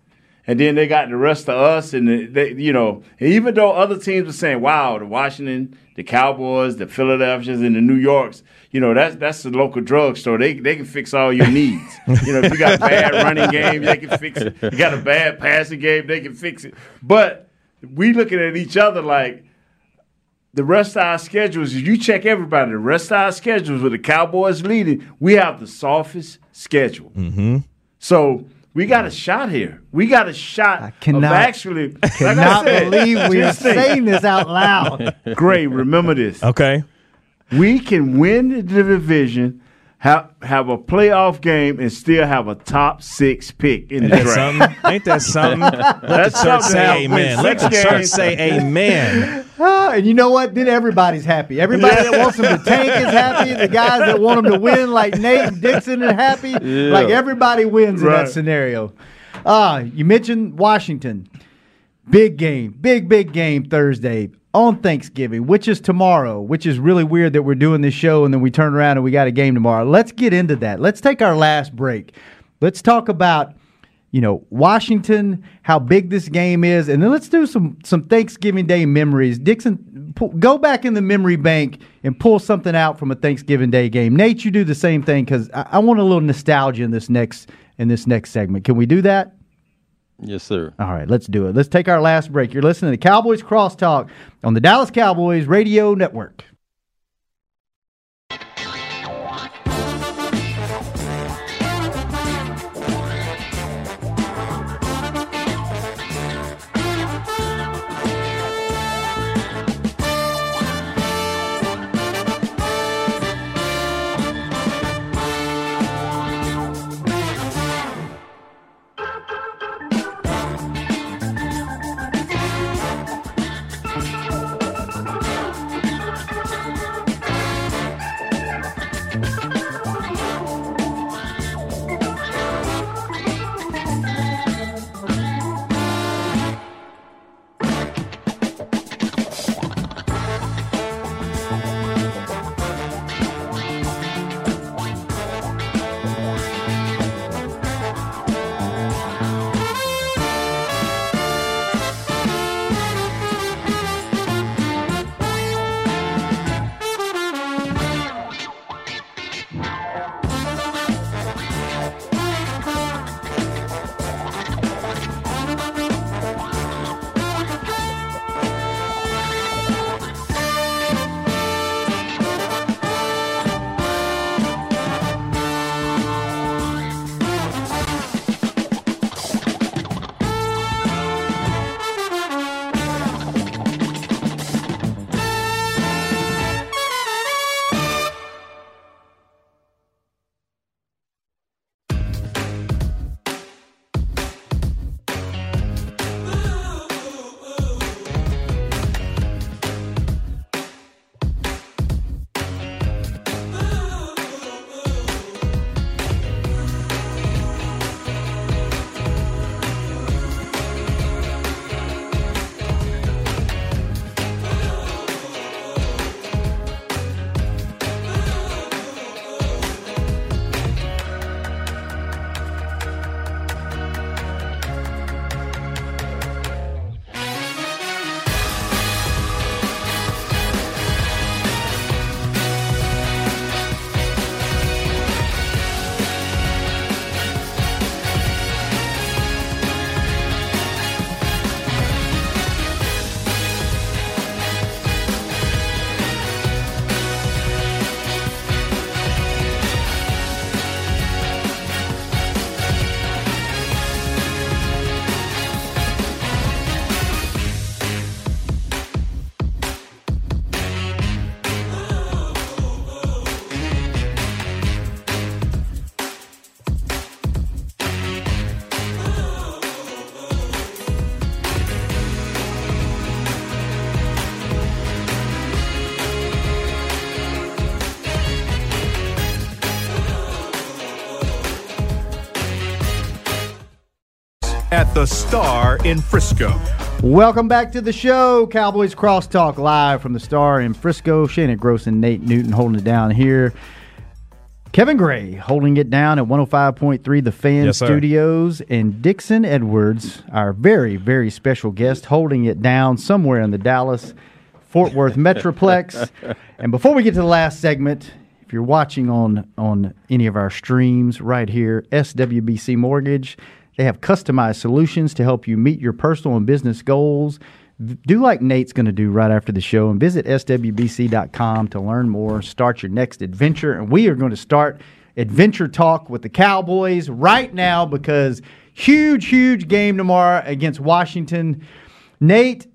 And then they got the rest of us, and the, they, you know, even though other teams were saying, "Wow, the Washington, the Cowboys, the Philadelphia's, and the New Yorks," you know, that's that's the local drugstore. They they can fix all your needs. you know, if you got a bad <laughs> running game, they can fix it. You got a bad passing game, they can fix it. But we looking at each other like the rest of our schedules. You check everybody, the rest of our schedules with the Cowboys leading, we have the softest schedule. Mm-hmm. So we got a shot here. We got a shot I cannot- of actually. like I Cannot said, believe we are just saying this out loud. Gray, remember this. Okay. We can win the division, have have a playoff game, and still have a top six pick in the Ain't draft. something? Ain't that something? <laughs> Let the church something to help say amen. Let the six church say amen. Ah, and you know what? Then everybody's happy. Everybody that wants them to tank is happy. The guys that want them to win, like Nate and Dixon, are happy. Like everybody wins in that scenario. Ah, you mentioned Washington. Big game, big big game Thursday on Thanksgiving, which is tomorrow. Which is really weird that we're doing this show and then we turn around and we got a game tomorrow. Let's get into that. Let's take our last break. Let's talk about you know Washington, how big this game is, and then let's do some some Thanksgiving Day memories. Dixon, pull, go back in the memory bank and pull something out from a Thanksgiving Day game. Nate, you do the same thing because I, I want a little nostalgia in this next in this next segment. Can we do that? Yes, sir. All right, let's do it. Let's take our last break. You're listening to Cowboys Crosstalk on the Dallas Cowboys Radio Network. The Star in Frisco. Welcome back to the show, Cowboys Crosstalk live from the Star in Frisco. Shannon Gross and Nate Newton holding it down here. Kevin Gray holding it down at 105.3 The Fan Yes. Studios, and Dixon Edwards, our very, very special guest, holding it down somewhere in the Dallas Fort Worth Metroplex. <laughs> and before we get to the last segment, if you're watching on on any of our streams right here, SWBC Mortgage, they have customized solutions to help you meet your personal and business goals. Do like Nate's going to do right after the show and visit swbc.com to learn more. Start your next adventure. And we are going to start adventure talk with the Cowboys right now because huge, huge game tomorrow against Washington. Nate,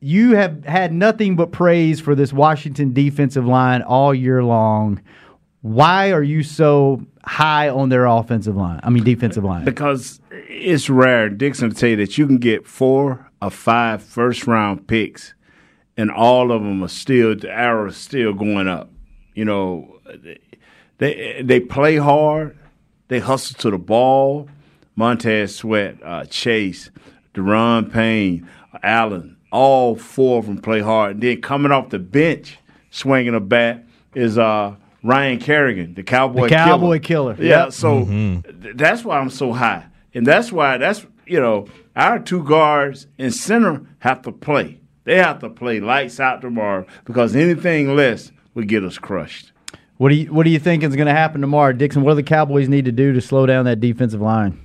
you have had nothing but praise for this Washington defensive line all year long. Why are you so high on their offensive line? I mean, defensive line. because it's rare. Dixon will tell you that you can get four or five first round picks, and all of them are still the arrow still going up. You know, they they play hard, they hustle to the ball. Montez Sweat, uh, Chase, Daron Payne, Allen, all four of them play hard. And then coming off the bench, swinging a bat is uh, Ryan Kerrigan, the Cowboy The Cowboy killer. Yeah, Yep. so mm-hmm. th- that's why I'm so high, and that's why that's you know our two guards and center have to play. They have to play lights out tomorrow because anything less would get us crushed. What do you What do you think is going to happen tomorrow, Dixon? What do the Cowboys need to do to slow down that defensive line?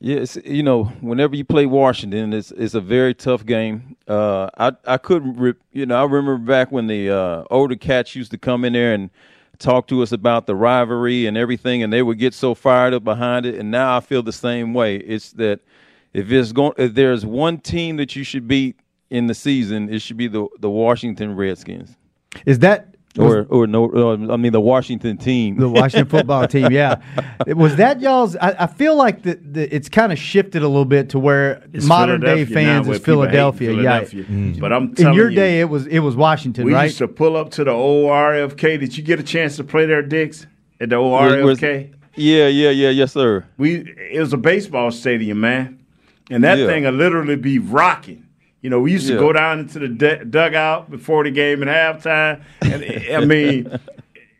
Yes, you know, whenever you play Washington, it's it's a very tough game. Uh, I I couldn't, re- you know, I remember back when the uh, older cats used to come in there and talk to us about the rivalry and everything, and they would get so fired up behind it. And now I feel the same way. It's that if it's going, if there's one team that you should beat in the season, it should be the the Washington Redskins, Is that or or no, uh, I mean the Washington team. the Washington <laughs> football team? Yeah, was that y'all's? I, I feel like the, the it's kind of shifted a little bit to where It's modern day fans is Philadelphia. Philadelphia. Yeah, But I'm in your you, day it was it was Washington, we right? used to pull up to the old RFK. Did you get a chance to play there, Dix, At the old Was- was- RFK? yeah, yeah, yeah, yes, sir. we it was a baseball stadium, man, and that Yeah. thing would literally be rocking. You know, we used to Yeah. go down into the du- dugout before the game at halftime, and I <laughs> mean,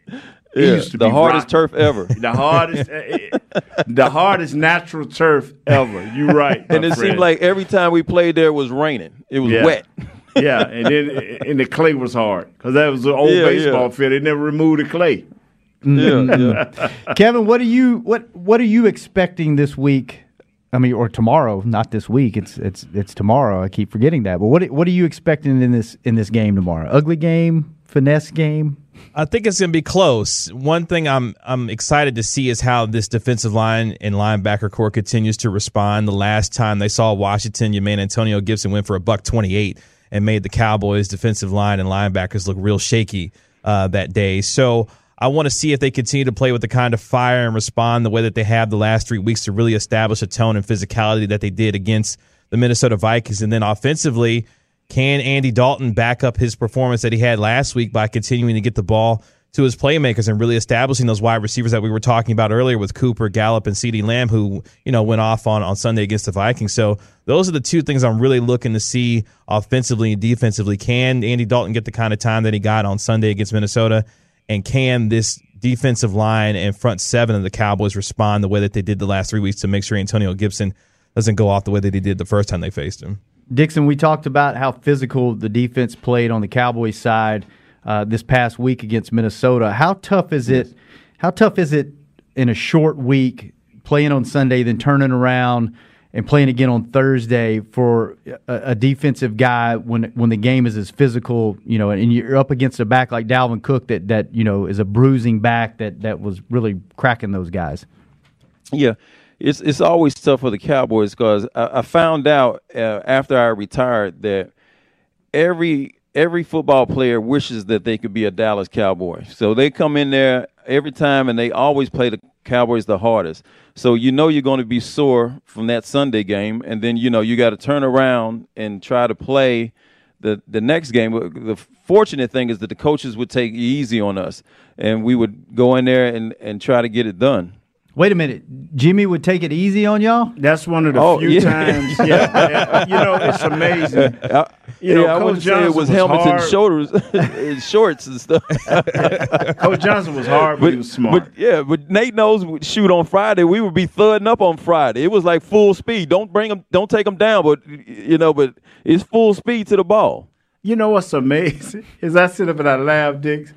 it Yeah, used to the be hardest rocking. turf ever. <laughs> the hardest, eh, eh, the hardest natural turf ever. You're right, and it friend. seemed like every time we played there it was raining. It was Yeah. wet. <laughs> yeah, and then and the clay was hard because that was the old Yeah, baseball yeah. field. They never removed the clay. yeah, yeah. Kevin, what are you what what are you expecting this week? I mean, or tomorrow? Not this week. It's it's it's tomorrow. I keep forgetting that. But what what are you expecting in this in this game tomorrow? Ugly game, finesse game. I think it's going to be close. One thing I'm I'm excited to see is how this defensive line and linebacker core continues to respond. The last time they saw Washington, your man Antonio Gibson went for a buck 28 and made the Cowboys defensive line and linebackers look real shaky uh, that day. So I want to see if they continue to play with the kind of fire and respond the way that they have the last three weeks to really establish a tone and physicality that they did against the Minnesota Vikings. And then offensively, can Andy Dalton back up his performance that he had last week by continuing to get the ball to his playmakers and really establishing those wide receivers that we were talking about earlier with Cooper, Gallup, and CeeDee Lamb, who, you know, went off on, on Sunday against the Vikings. So those are the two things I'm really looking to see offensively and defensively. Can Andy Dalton get the kind of time that he got on Sunday against Minnesota? And can this defensive line and front seven of the Cowboys respond the way that they did the last three weeks to make sure Antonio Gibson doesn't go off the way that he did the first time they faced him? Dixon, we talked about how physical the defense played on the Cowboys side uh, this past week against Minnesota. How tough is it? How tough is it in a short week playing on Sunday, then turning around and playing again on Thursday for a, a defensive guy when when the game is as physical, you know, and you're up against a back like Dalvin Cook that that you know is a bruising back that that was really cracking those guys. Yeah, it's it's always tough for the Cowboys because I, I found out uh, after I retired that every every football player wishes that they could be a Dallas Cowboy. So they come in there every time and they always play the Cowboys the hardest. So you know you're going to be sore from that Sunday game, and then you know you got to turn around and try to play the the next game. The fortunate thing is that the coaches would take easy on us, and we would go in there and and try to get it done. Wait a minute. Jimmy would take it easy on y'all? That's one of the Oh, few yeah. times. Yeah, yeah. you know, it's amazing. <laughs> I, You know, yeah, I Coach wouldn't say it Johnson was was helmets hard. and shoulders, <laughs> and shorts and stuff. <laughs> Coach Johnson was hard, but, he was smart. But yeah, but Nate knows. we- Shoot on Friday, we would be thudding up on Friday. It was like full speed. Don't bring them. Don't take them down. But you know, but it's full speed to the ball. You know what's amazing is I sit up and I laugh, Dix.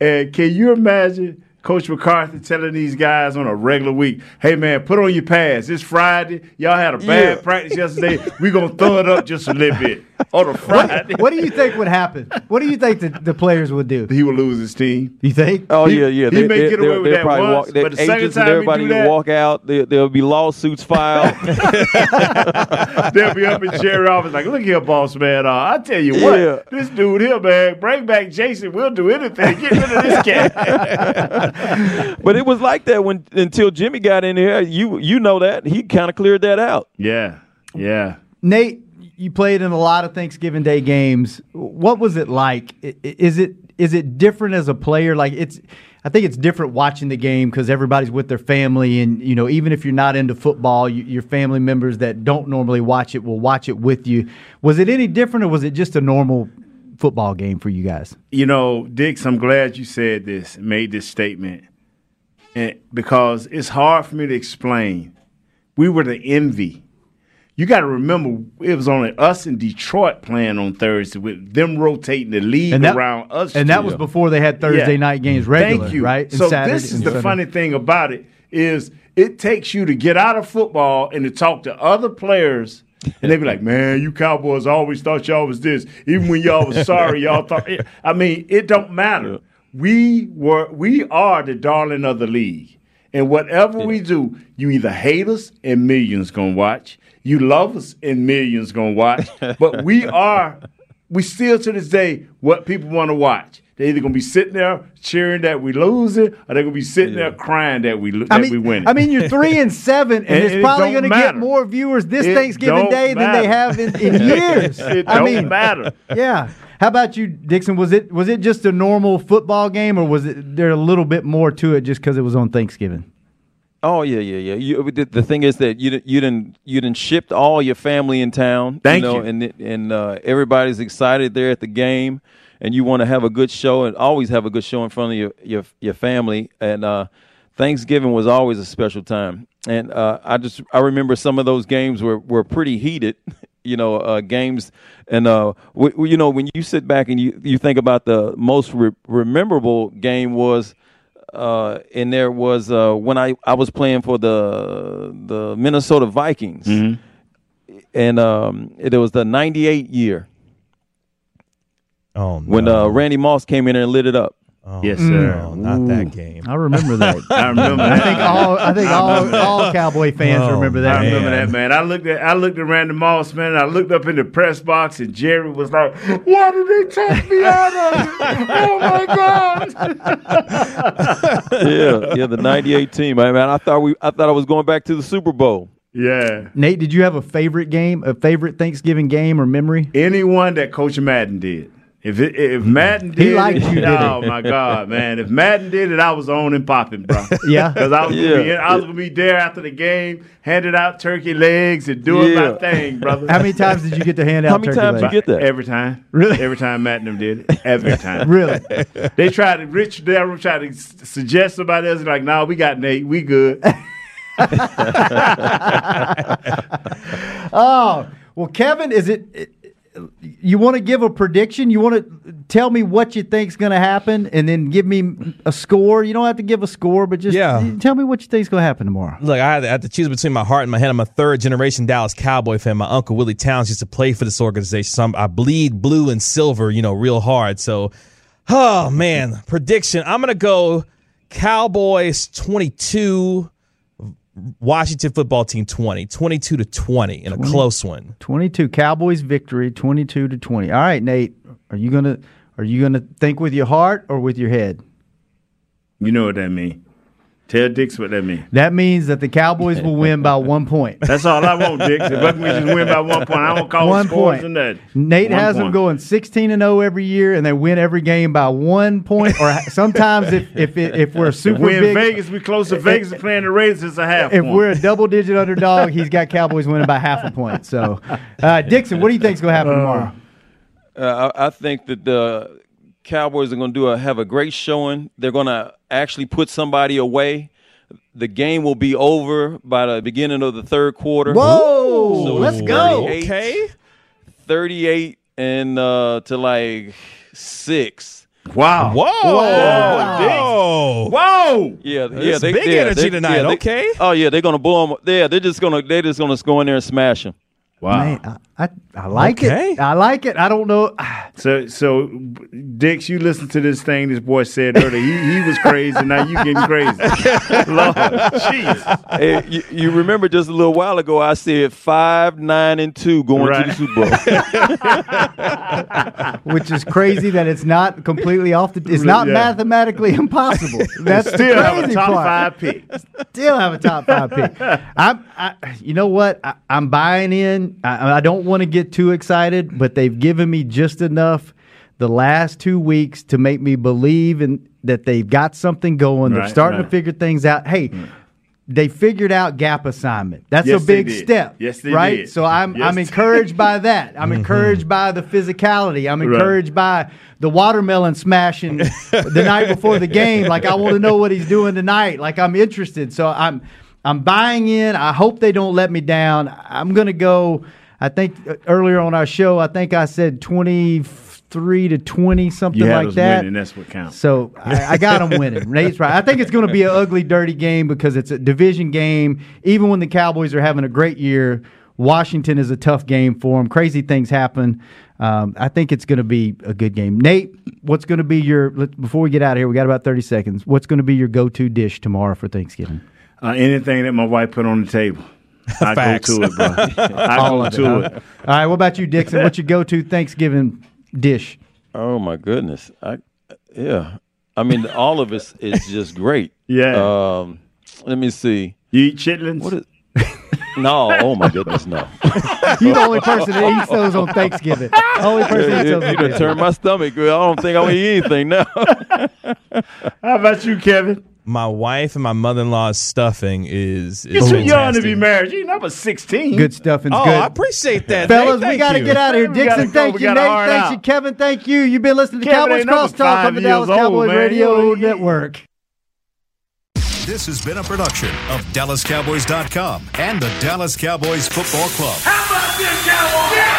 And can you imagine Coach McCarthy telling these guys on a regular week, "Hey man, put on your pads. It's Friday. Y'all had a bad Yeah. practice yesterday. We're gonna throw it up just a little bit <laughs> on a Friday." What do you think would happen? What do you think the, the players would do? He will lose his team. You think? Oh He- yeah, yeah. he may get away with they'll that probably once, walk, but the second agents and time he everybody do will that- walk out. There, there'll be lawsuits filed. <laughs> They'll be up in Jerry office like, "Look here, boss man. Uh, I tell you what, Yeah. this dude here, man, bring back Jason. We'll do anything. Get rid of this <laughs> cat." <laughs> but it was like that when until Jimmy got in here. You you know that he kind of cleared that out. yeah, yeah. Nate, you played in a lot of Thanksgiving Day games. What was it like? I- i- Is it is it different as a player? Like it's, I think it's different watching the game because everybody's with their family, and you know, even if you're not into football, you, your family members that don't normally watch it will watch it with you. Was it any different, or was it just a normal football game for you guys? You know, Dix, I'm glad you said this, made this statement, and because it's hard for me to explain. We were the envy. You got to remember, it was only us in Detroit playing on Thursday with them rotating the league And that, around us. and that was before they had Thursday Yeah. night games regular, Thank you. right? And So Saturday this is the funny thing about it is it takes you to get out of football and to talk to other players. And they'd be like, "Man, you Cowboys always thought y'all was this. Even when y'all was sorry, y'all thought." <laughs> I mean, it don't matter. We were, we are the darling of the league, and whatever we do, you either hate us and millions gonna watch, you love us and millions gonna watch, <laughs> but we are we still to this day what people want to watch. They're either gonna be sitting there cheering that we lose it, or they're gonna be sitting there crying that we lo- that I mean, we winning. I mean, you're <laughs> three and seven, and, And it's it probably don't going to get more viewers this It Thanksgiving don't Day than they have in, in <laughs> years. it I don't mean, matter. <laughs> Yeah. How about you, Dixon? Was it was it just a normal football game, or was it there a little bit more to it just because it was on Thanksgiving? Oh yeah, yeah, yeah. You, the, the thing is that you you didn't you didn't shipped all your family in town. Thank you know, you. and and uh, everybody's excited there at the game, and you want to have a good show and always have a good show in front of your your your family. And uh, Thanksgiving was always a special time. And uh, I just I remember some of those games were were pretty heated. <laughs> You know, uh, games, and uh, w- you know when you sit back and you you think about the most re- rememberable game was uh, and there was uh, when I, I was playing for the the Minnesota Vikings, and um, it, was the '98 year Oh no! when uh, Randy Moss came in there and lit it up. yes, sir. Oh, not that game. I remember that. <laughs> I remember. I think all I think all all Cowboy fans Oh, remember that. I remember Man. that man. I looked at I looked at Randy Moss, man. And I looked up in the press box, and Jerry was like, "Why did they take me out of it? Oh my god!" <laughs> yeah, yeah, the '98 team. man. I thought we I thought I was going back to the Super Bowl. Yeah. Nate, did you have a favorite game, a favorite Thanksgiving game or memory? Anyone that Coach Madden did. If it, if mm-hmm. Madden did liked it, you, didn't oh my God, man! If Madden did it, I was on and popping, bro. <laughs> Yeah. because I was gonna be, Yeah. I was gonna be there after the game, handing out turkey legs and doing Yeah. my thing, brother. <laughs> How many times did you get to hand out? How many turkey times legs? you get that? Every time, Really? Every time Madden did it, <laughs> every time. Really? They tried to Rich Darrell tried to suggest somebody else. Like, no, we got Nate, we good. Oh, well, Kevin, is it? You want to give a prediction? You want to tell me what you think's going to happen, and then give me a score. You don't have to give a score, but just Yeah. tell me what you think's going to happen tomorrow. Look, I have to choose between my heart and my head. I'm a third generation Dallas Cowboy fan. My uncle Willie Towns used to play for this organization, so I'm, I bleed blue and silver, you know, real hard. So, oh man, prediction. I'm gonna go Cowboys 22, Washington football team 20, 22 to 20 in a close one. Twenty-two Cowboys victory, twenty-two to twenty. All right, Nate, are you gonna are you gonna think with your heart or with your head? You know what that mean? Tell Dix what that means. That means that the Cowboys will win by one point. That's all I want, Dix. If I can just win by one point, I don't call One scores point. and that. Nate One has them going 16 and 0 every year, and they win every game by one point. Or sometimes, if if it, if we're If super we in big, Vegas, we close to Vegas and playing the Raiders. It's a half if point. we're a double digit underdog, he's got Cowboys winning by half a point. So, uh, Dixon, what do you think is going to happen tomorrow? Uh, I, I think that the Cowboys are going to do a, have a great showing. They're going to actually put somebody away. The game will be over by the beginning of the third quarter. Whoa, So let's go. 38 Okay. 38 and uh, to like six. wow. Whoa. Whoa. Whoa. Whoa. Yeah, That's yeah, they, big yeah, energy they- tonight, yeah, they- okay. Oh yeah, they're gonna blow them. Yeah, they're just gonna they're just gonna go in there and smash them. Wow. Man, I, I, I like Okay. it. I like it. I don't know. <sighs> So, so Dix, you listen to this thing this boy said earlier. He, he was crazy. Now you getting crazy. <laughs> Lord, jeez. Hey, you, you remember just a little while ago I said five, nine, and two going Right. to the Super Bowl. <laughs> which is crazy that it's not completely off the. It's not Yeah. mathematically impossible. <laughs> That's the Still have a top part. five pick. Still have a top five pick. I'm, I, you know what? I, I'm buying in. I, I don't want to get too excited, but they've given me just enough the last two weeks to make me believe in that they've got something going. They're Right, starting to figure things out. Hey. Mm. They figured out gap assignment. That's Yes, a big step. Yes, they right? did. So I'm Yes, I'm encouraged by that. I'm <laughs> mm-hmm. encouraged by the physicality. I'm Right. encouraged by the watermelon smashing the night before the game. Like I want to know what he's doing tonight. Like I'm interested. So I'm I'm buying in. I hope they don't let me down. I'm gonna go. I think uh, earlier on our show, I think I said 23 to 20, something You like that. winning. That's what counts. So I, I got them winning. Nate's right. I think it's going to be an ugly, dirty game because it's a division game. Even when the Cowboys are having a great year, Washington is a tough game for them. Crazy things happen. Um, I think it's going to be a good game. Nate, what's going to be your before we get out of here? We got about thirty seconds. What's going to be your go-to dish tomorrow for Thanksgiving? Uh, anything that my wife put on the table, <laughs> I go Facts. to it, bro. <laughs> I All go of it, it. All right. What about you, Dixon? What's your go-to Thanksgiving dish? oh my goodness. I yeah. I mean all of it is just great. <laughs> Yeah. Um let me see. You eat chitlins? What is No, oh my goodness, no. You're the only person that eats those on Thanksgiving. Only person that eats you those on you done turned my stomach. I don't think I want to eat anything now. How about you, Kevin? My wife and my mother in law's stuffing is, is You're too young to be married. You're number 16. Good stuff and Oh, good. I appreciate that. <laughs> Fellas, Thank- we got to get out of here. Dixon, go. thank We you. gotta Nate, hard thanks out. you. Kevin, thank you. You've been listening to Kevin Cowboys ain't number Crosstalk on the Dallas old, Cowboys man. Radio You know, Network. This has been a production of DallasCowboys.com and the Dallas Cowboys Football Club. How about this, Cowboys?